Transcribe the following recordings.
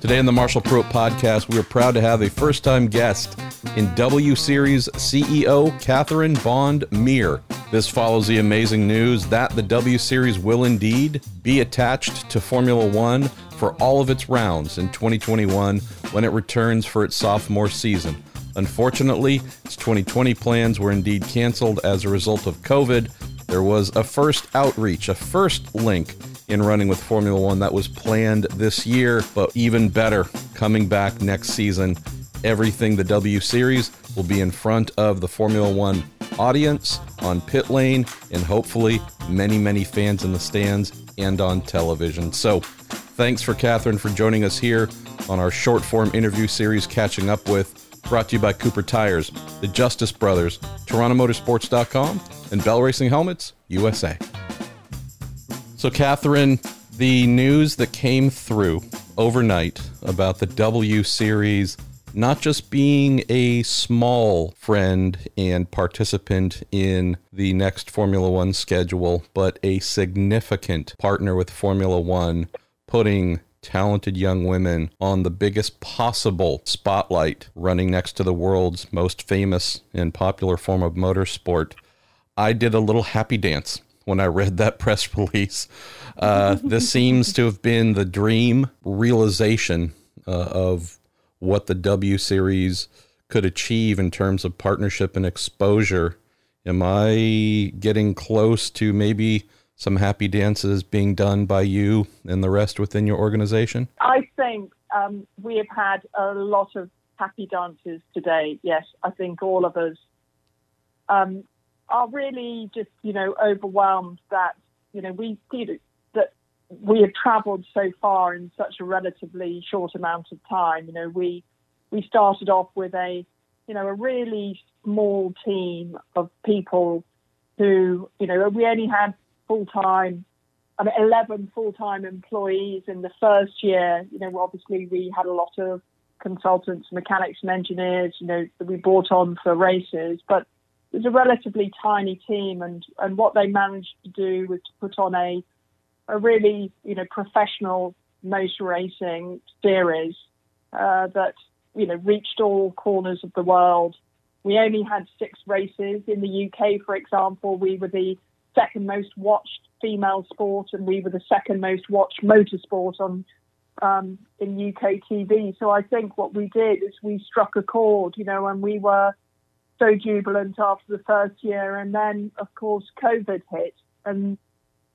Today in the Marshall Pruett podcast, we are proud to have a first time guest in W Series CEO Catherine Bond Muir. This follows the amazing news that the W Series will indeed be attached to Formula One for all of its rounds in 2021 when it returns for its sophomore season. Unfortunately, its 2020 plans were indeed canceled as a result of COVID. There was a first outreach, a first link in running with Formula One that was planned this year, but even better, coming back next season. Everything the W Series will be in front of the Formula One audience on pit lane and hopefully many, many fans in the stands and on television. So, thanks for Catherine for joining us here on our short form interview series, Catching Up With, brought to you by Cooper Tires, the Justice Brothers, TorontoMotorsports.com, and Bell Racing Helmets, USA. So, Catherine, the news that came through overnight about the W Series not just being a small friend and participant in the next Formula One schedule, but a significant partner with Formula One, putting talented young women on the biggest possible spotlight, running next to the world's most famous and popular form of motorsport. I did a little happy dance when I read that press release. Uh, this seems to have been the dream realization uh, of what the W Series could achieve in terms of partnership and exposure. Am I getting close to maybe some happy dances being done by you and the rest within your organization? I think um, we have had a lot of happy dances today. Yes, I think all of us. Um, are really just, you know, overwhelmed that, you know, we that we have travelled so far in such a relatively short amount of time. You know, we we started off with a, you know, a really small team of people who, you know, we only had full time, I mean, 11 full time employees in the first year. You know, obviously we had a lot of consultants, mechanics, and engineers, you know, that we brought on for races, but it was a relatively tiny team, and, and what they managed to do was to put on a a really you know professional motor racing series uh, that you know reached all corners of the world. We only had six races in the UK, for example. We were the second most watched female sport, and we were the second most watched motorsport on um, in UK TV. So I think what we did is we struck a chord, you know, and we were so jubilant after the first year, and then of course COVID hit, and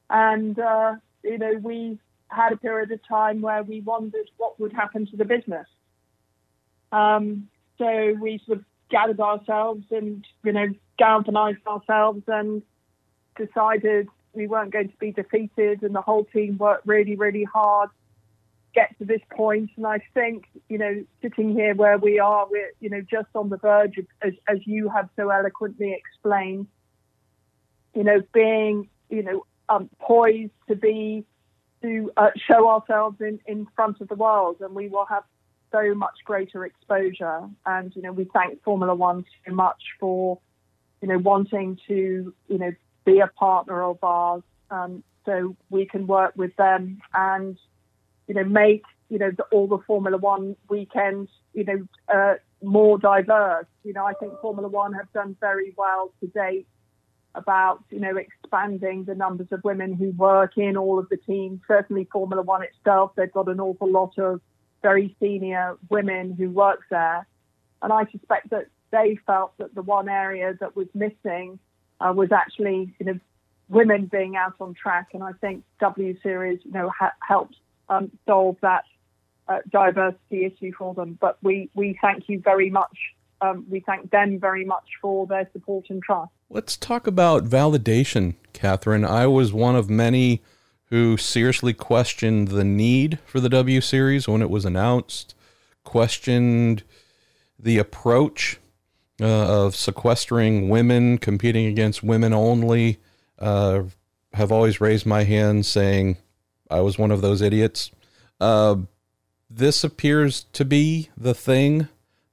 and uh, you know we had a period of time where we wondered what would happen to the business. Um, so we sort of gathered ourselves and you know galvanized ourselves and decided we weren't going to be defeated, and the whole team worked really really hard get to this point. And I think, you know, sitting here where we are, we're, you know, just on the verge of, as, as you have so eloquently explained, you know, being, you know, um, poised to be, to uh, show ourselves in, in front of the world. And we will have so much greater exposure. And, you know, we thank Formula One so much for, you know, wanting to, you know, be a partner of ours. Um, so we can work with them and you know, make you know the, all the Formula One weekends, you know, uh, more diverse. You know, I think Formula One have done very well to date about you know expanding the numbers of women who work in all of the teams. Certainly, Formula One itself, they've got an awful lot of very senior women who work there, and I suspect that they felt that the one area that was missing uh, was actually you know women being out on track, and I think W Series you know ha- helped um, solve that uh, diversity issue for them. But we, we thank you very much. Um, we thank them very much for their support and trust. Let's talk about validation, Catherine. I was one of many who seriously questioned the need for the W Series when it was announced, questioned the approach uh, of sequestering women, competing against women only. Uh, have always raised my hand saying I was one of those idiots. Uh, this appears to be the thing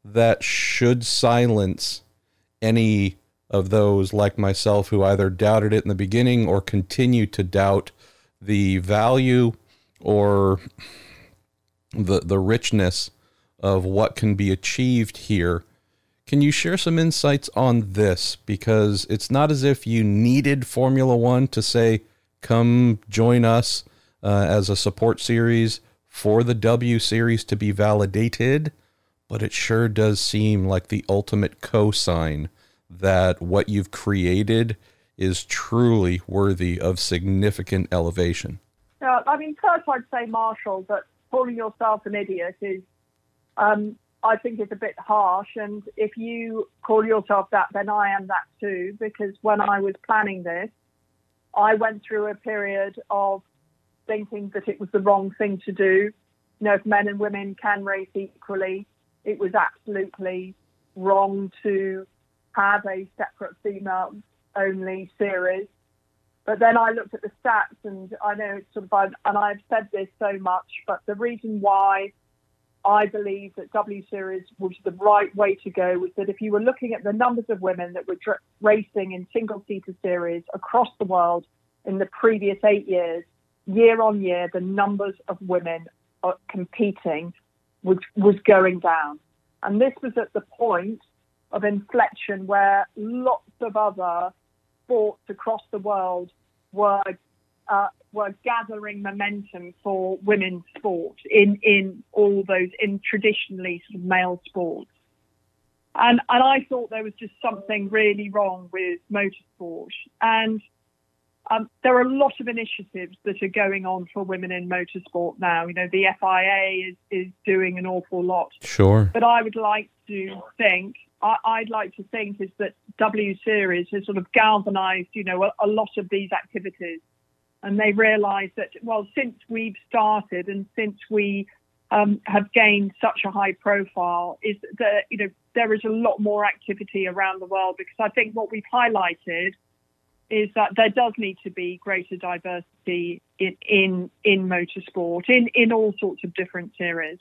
that should silence any of those like myself who either doubted it in the beginning or continue to doubt the value or the the richness of what can be achieved here. Can you share some insights on this? Because it's not as if you needed Formula One to say, come join us uh, as a support series for the W series to be validated, but it sure does seem like the ultimate cosign that what you've created is truly worthy of significant elevation. Yeah, I mean, first I'd say, Marshall, that calling yourself an idiot is, um, I think, is a bit harsh. And if you call yourself that, then I am that too. Because when I was planning this, I went through a period of thinking that it was the wrong thing to do. You know, if men and women can race equally, it was absolutely wrong to have a separate female only series. But then I looked at the stats, and I know it's sort of, and I've said this so much, but the reason why I believe that W Series was the right way to go was that if you were looking at the numbers of women that were dr- racing in single seater series across the world in the previous eight years, year on year, the numbers of women competing was, was going down. And this was at the point of inflection where lots of other sports across the world were uh, were gathering momentum for women's sport in in all those in traditionally sort of male sports. And and I thought there was just something really wrong with motorsport. And um, there are a lot of initiatives that are going on for women in motorsport now. You know, the FIA is, is doing an awful lot. Sure. But I would like to think I, would like to think is that W Series has sort of galvanized, you know, a, a lot of these activities. And they realize that, well, since we've started and since we um, have gained such a high profile, is that, you know, there is a lot more activity around the world because I think what we've highlighted is that there does need to be greater diversity in, in, in motorsport, in, in all sorts of different series.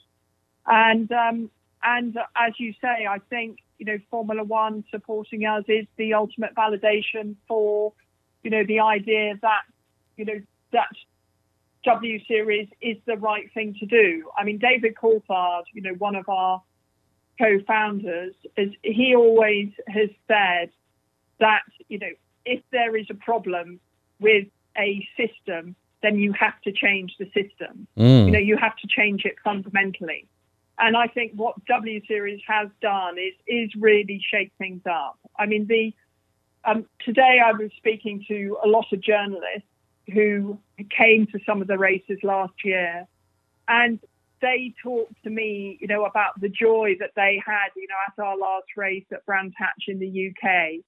And, um, and as you say, I think you know, Formula One supporting us is the ultimate validation for, you know, the idea that, you know, that W Series is the right thing to do. I mean, David Coulthard, you know, one of our co-founders, is he always has said that, you know, if there is a problem with a system, then you have to change the system. Mm. You know, you have to change it fundamentally. And I think what W Series has done is is really shake things up. I mean, the um, today I was speaking to a lot of journalists who came to some of the races last year, and they talked to me, you know, about the joy that they had, you know, at our last race at Brands Hatch in the UK,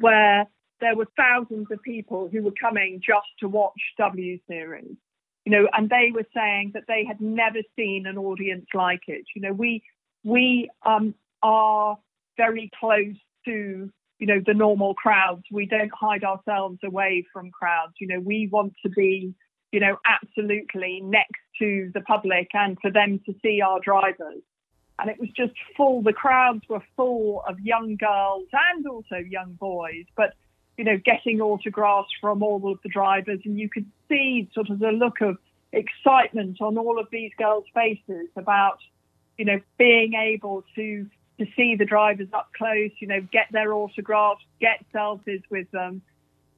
where there were thousands of people who were coming just to watch W Series you know, and they were saying that they had never seen an audience like it. You know, we we um, are very close to you know the normal crowds. We don't hide ourselves away from crowds. You know, we want to be you know absolutely next to the public and for them to see our drivers. And it was just full. The crowds were full of young girls and also young boys, but you know, getting autographs from all of the drivers, and you could see sort of the look of excitement on all of these girls' faces about, you know, being able to to see the drivers up close, you know, get their autographs, get selfies with them.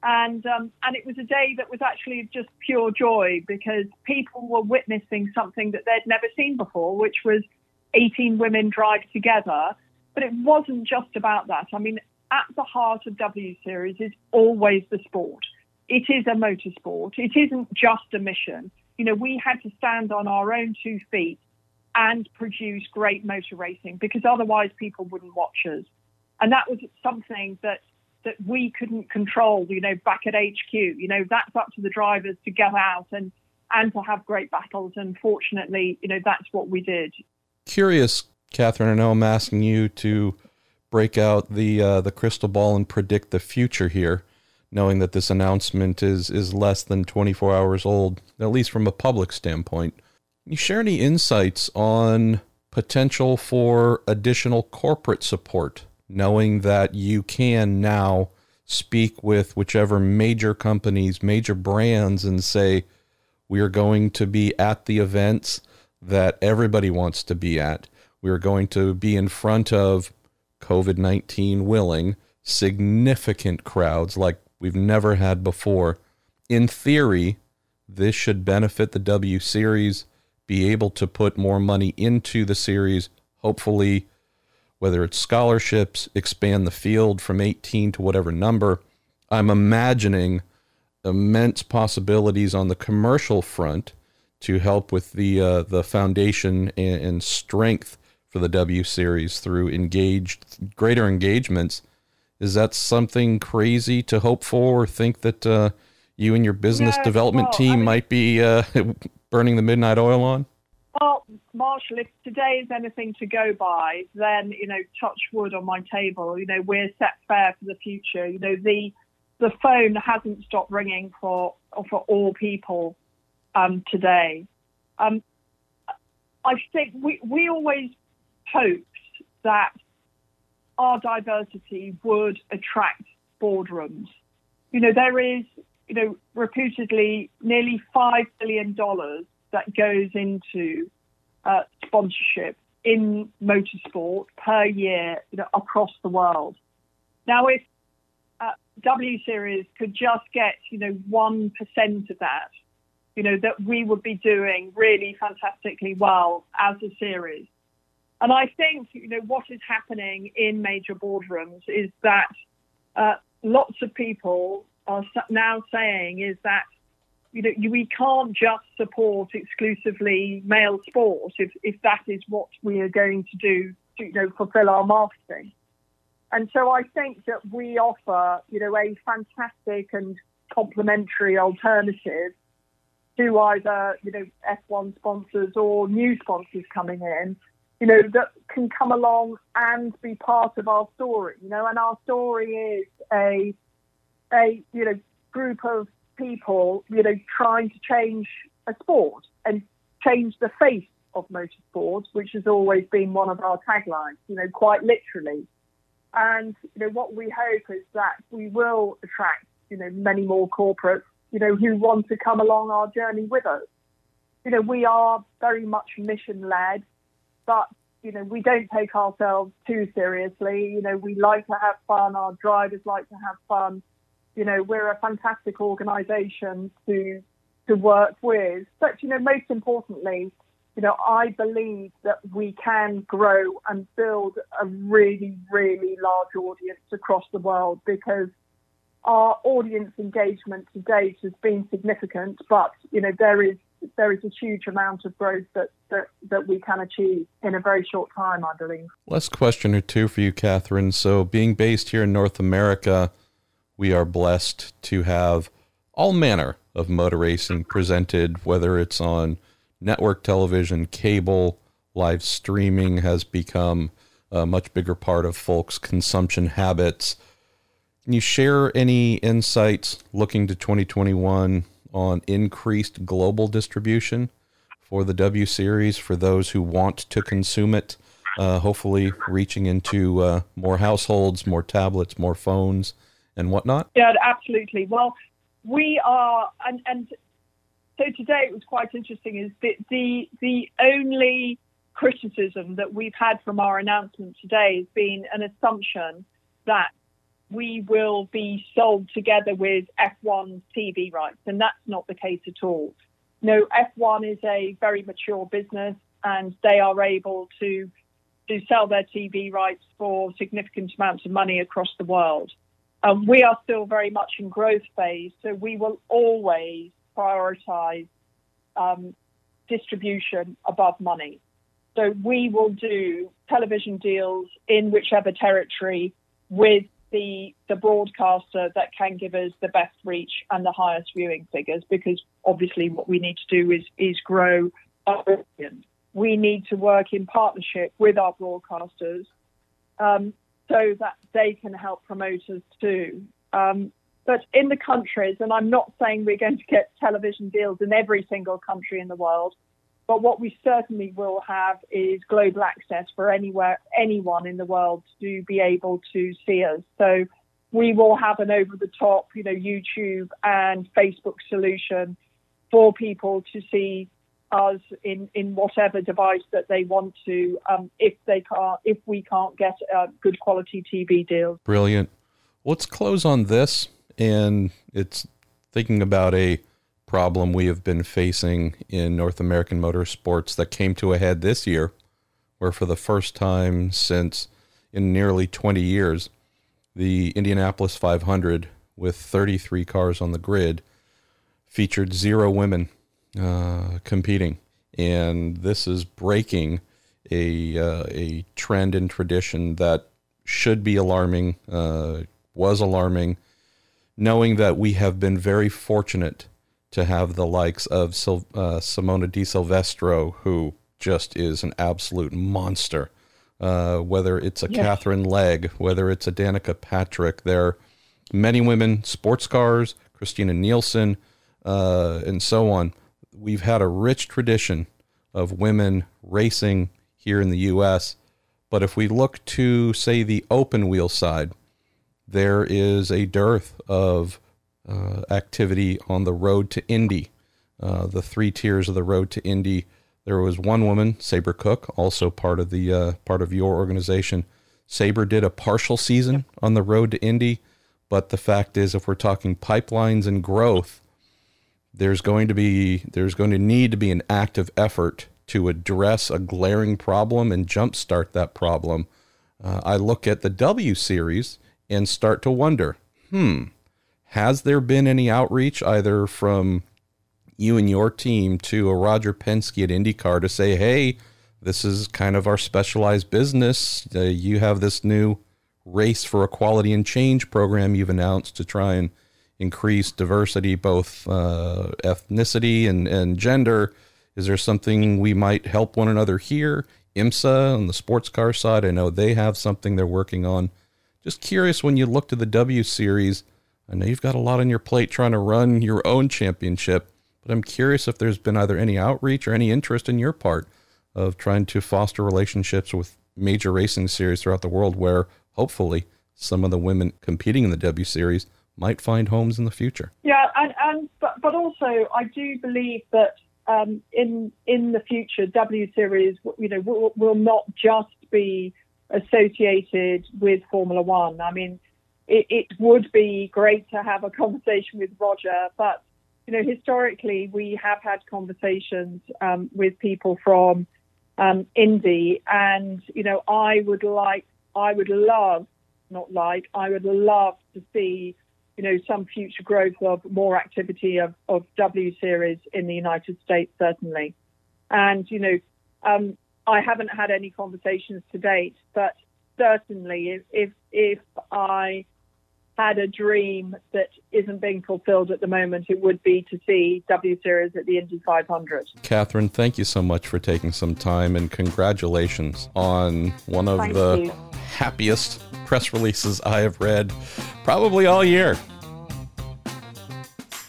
And um, and it was a day that was actually just pure joy because people were witnessing something that they'd never seen before, which was 18 women drive together. But it wasn't just about that. I mean, at the heart of W Series is always the sport. It is a motorsport. It isn't just a mission. You know, we had to stand on our own two feet and produce great motor racing because otherwise people wouldn't watch us. And that was something that that we couldn't control, you know, back at HQ. You know, that's up to the drivers to go out and and to have great battles. And fortunately, you know, that's what we did. Curious, Catherine, I know I'm asking you to break out the uh, the crystal ball and predict the future here, knowing that this announcement is is less than 24 hours old, at least from a public standpoint. Can you share any insights on potential for additional corporate support, knowing that you can now speak with whichever major companies, major brands, and say, we are going to be at the events. That everybody wants to be at. We are going to be in front of COVID 19 willing, significant crowds like we've never had before. In theory, this should benefit the W Series, be able to put more money into the series, hopefully, whether it's scholarships, expand the field from 18 to whatever number. I'm imagining immense possibilities on the commercial front to help with the uh, the foundation and, and, strength for the W series through engaged greater engagements. Is that something crazy to hope for, or think that uh, you and your business yeah, development well, team I mean, might be uh, burning the midnight oil on? Well, Marshall, if today is anything to go by, then you know, touch wood on my table. You know, we're set fair for the future. You know, the the phone hasn't stopped ringing for for all people um, today. Um, I think we we always hoped that our diversity would attract boardrooms. You know, there is, you know, reputedly nearly $5 billion that goes into uh, sponsorship in motorsport per year you know, across the world. Now, if uh, W Series could just get, you know, 1% of that, you know, that we would be doing really fantastically well as a series. And I think, you know, what is happening in major boardrooms is that uh, lots of people are now saying is that, you know, we can't just support exclusively male sport if, if that is what we are going to do to, you know, fulfill our marketing. And so I think that we offer, you know, a fantastic and complementary alternative to either, you know, F1 sponsors or new sponsors coming in you know, that can come along and be part of our story, you know, and our story is a, a, you know, group of people, you know, trying to change a sport and change the face of motorsport, which has always been one of our taglines, you know, quite literally. And, you know, what we hope is that we will attract, you know, many more corporates, you know, who want to come along our journey with us. You know, we are very much mission led but you know, we don't take ourselves too seriously. You know, we like to have fun. Our drivers like to have fun. You know, we're a fantastic organisation to to work with. But you know, most importantly, you know, I believe that we can grow and build a really, really large audience across the world because our audience engagement to date has been significant. But you know, there is there is a huge amount of growth that, that, that we can achieve in a very short time, I believe. Last question or two for you, Catherine. So, being based here in North America, we are blessed to have all manner of motor racing presented, whether it's on network television, cable, live streaming has become a much bigger part of folks' consumption habits. Can you share any insights looking to 2021 on increased global distribution for the W Series for those who want to consume it. Uh, hopefully, reaching into uh, more households, more tablets, more phones, and whatnot. Yeah, absolutely. Well, we are, and, and so today it was quite interesting. Is that the the only criticism that we've had from our announcement today has been an assumption that we will be sold together with F1 TV rights, and that's not the case at all. No, F1 is a very mature business, and they are able to to sell their TV rights for significant amounts of money across the world. Um, we are still very much in growth phase, so we will always prioritize um, distribution above money. So we will do television deals in whichever territory with the the broadcaster that can give us the best reach and the highest viewing figures because obviously what we need to do is is grow our audience. We need to work in partnership with our broadcasters um, so that they can help promoters too. Um, but in the countries, and I'm not saying we're going to get television deals in every single country in the world, but what we certainly will have is global access for anywhere, anyone in the world to be able to see us. So we will have an over the top, you know, YouTube and Facebook solution for people to see us in, in whatever device that they want to um, if they can't if we can't get good quality TV deals. Brilliant. Let's close on this, and it's thinking about a problem we have been facing in North American motorsports that came to a head this year, where for the first time since in nearly 20 years, the Indianapolis 500 with 33 cars on the grid featured zero women uh, competing, and this is breaking a uh, a trend and tradition that should be alarming. Uh, was alarming, knowing that we have been very fortunate to have the likes of Sil- uh, Simona Di Silvestro, who just is an absolute monster. Uh, whether it's a yes. Katherine Legge, whether it's a Danica Patrick, there are many women, sports cars, Christina Nielsen, uh, and so on. We've had a rich tradition of women racing here in the U.S. But if we look to, say, the open wheel side, there is a dearth of uh, activity on the road to Indy. Uh, the three tiers of the road to Indy. There was one woman, Sabré Cook, also part of the uh, part of your organization. Sabré did a partial season on the road to Indy, but the fact is, if we're talking pipelines and growth, there's going to be there's going to need to be an active effort to address a glaring problem and jumpstart that problem. Uh, I look at the W series and start to wonder, hmm, has there been any outreach either from you and your team to a Roger Penske at IndyCar to say, hey, this is kind of our specialized business. Uh, you have this new race for equality and change program you've announced to try and increase diversity, both uh, ethnicity and, and gender. Is there something we might help one another here? IMSA on the sports car side, I know they have something they're working on. Just curious when you look to the W Series, I know you've got a lot on your plate trying to run your own championship, but I'm curious if there's been either any outreach or any interest in your part of trying to foster relationships with major racing series throughout the world where hopefully some of the women competing in the W Series might find homes in the future. Yeah, and, and but, but also I do believe that um, in in the future W Series, you know, will, will not just be associated with Formula One. I mean, it, it would be great to have a conversation with Roger, but you know, historically we have had conversations um, with people from um, Indy, and you know, I would like, I would love, not like, I would love to see, you know, some future growth of more activity of, of W Series in the United States, certainly, and you know, um, I haven't had any conversations to date, but certainly if if, if I had a dream that isn't being fulfilled at the moment, it would be to see W Series at the Indy 500. Catherine, thank you so much for taking some time and congratulations on one of thank the you. happiest press releases I have read probably all year.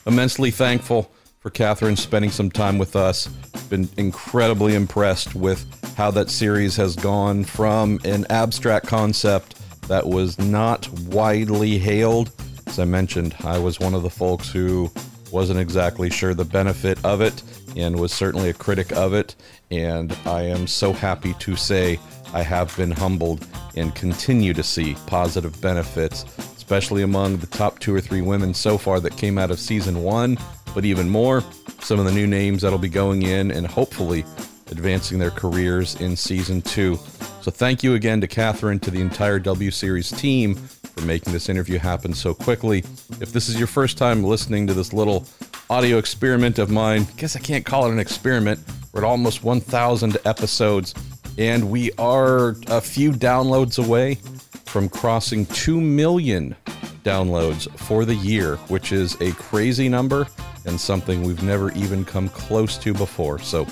Immensely thankful for Catherine spending some time with us. Been incredibly impressed with how that series has gone from an abstract concept that was not widely hailed. As I mentioned, I was one of the folks who wasn't exactly sure the benefit of it and was certainly a critic of it. And I am so happy to say I have been humbled and continue to see positive benefits, especially among the top two or three women so far that came out of season one, but even more, some of the new names that'll be going in and hopefully advancing their careers in season two. So, thank you again to Catherine, to the entire W Series team for making this interview happen so quickly. If this is your first time listening to this little audio experiment of mine, I guess I can't call it an experiment. We're at almost 1,000 episodes, and we are a few downloads away from crossing 2 million downloads for the year, which is a crazy number and something we've never even come close to before. So,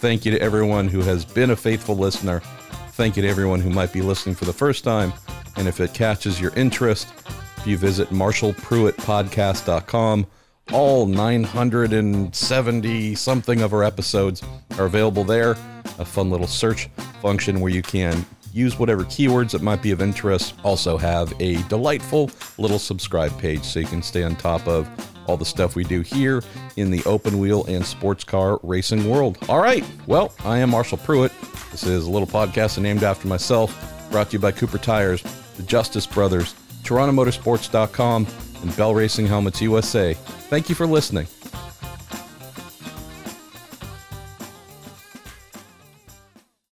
Thank you to everyone who has been a faithful listener. Thank you to everyone who might be listening for the first time. And if it catches your interest, if you visit marshallpruettpodcast.com, all 970 something of our episodes are available there. A fun little search function where you can use whatever keywords that might be of interest. Also, have a delightful little subscribe page so you can stay on top of all the stuff we do here in the open wheel and sports car racing world. All right. Well, I am Marshall Pruett. This is a little podcast named after myself, brought to you by Cooper Tires, the Justice Brothers, TorontoMotorsports.com, and Bell Racing Helmets USA. Thank you for listening.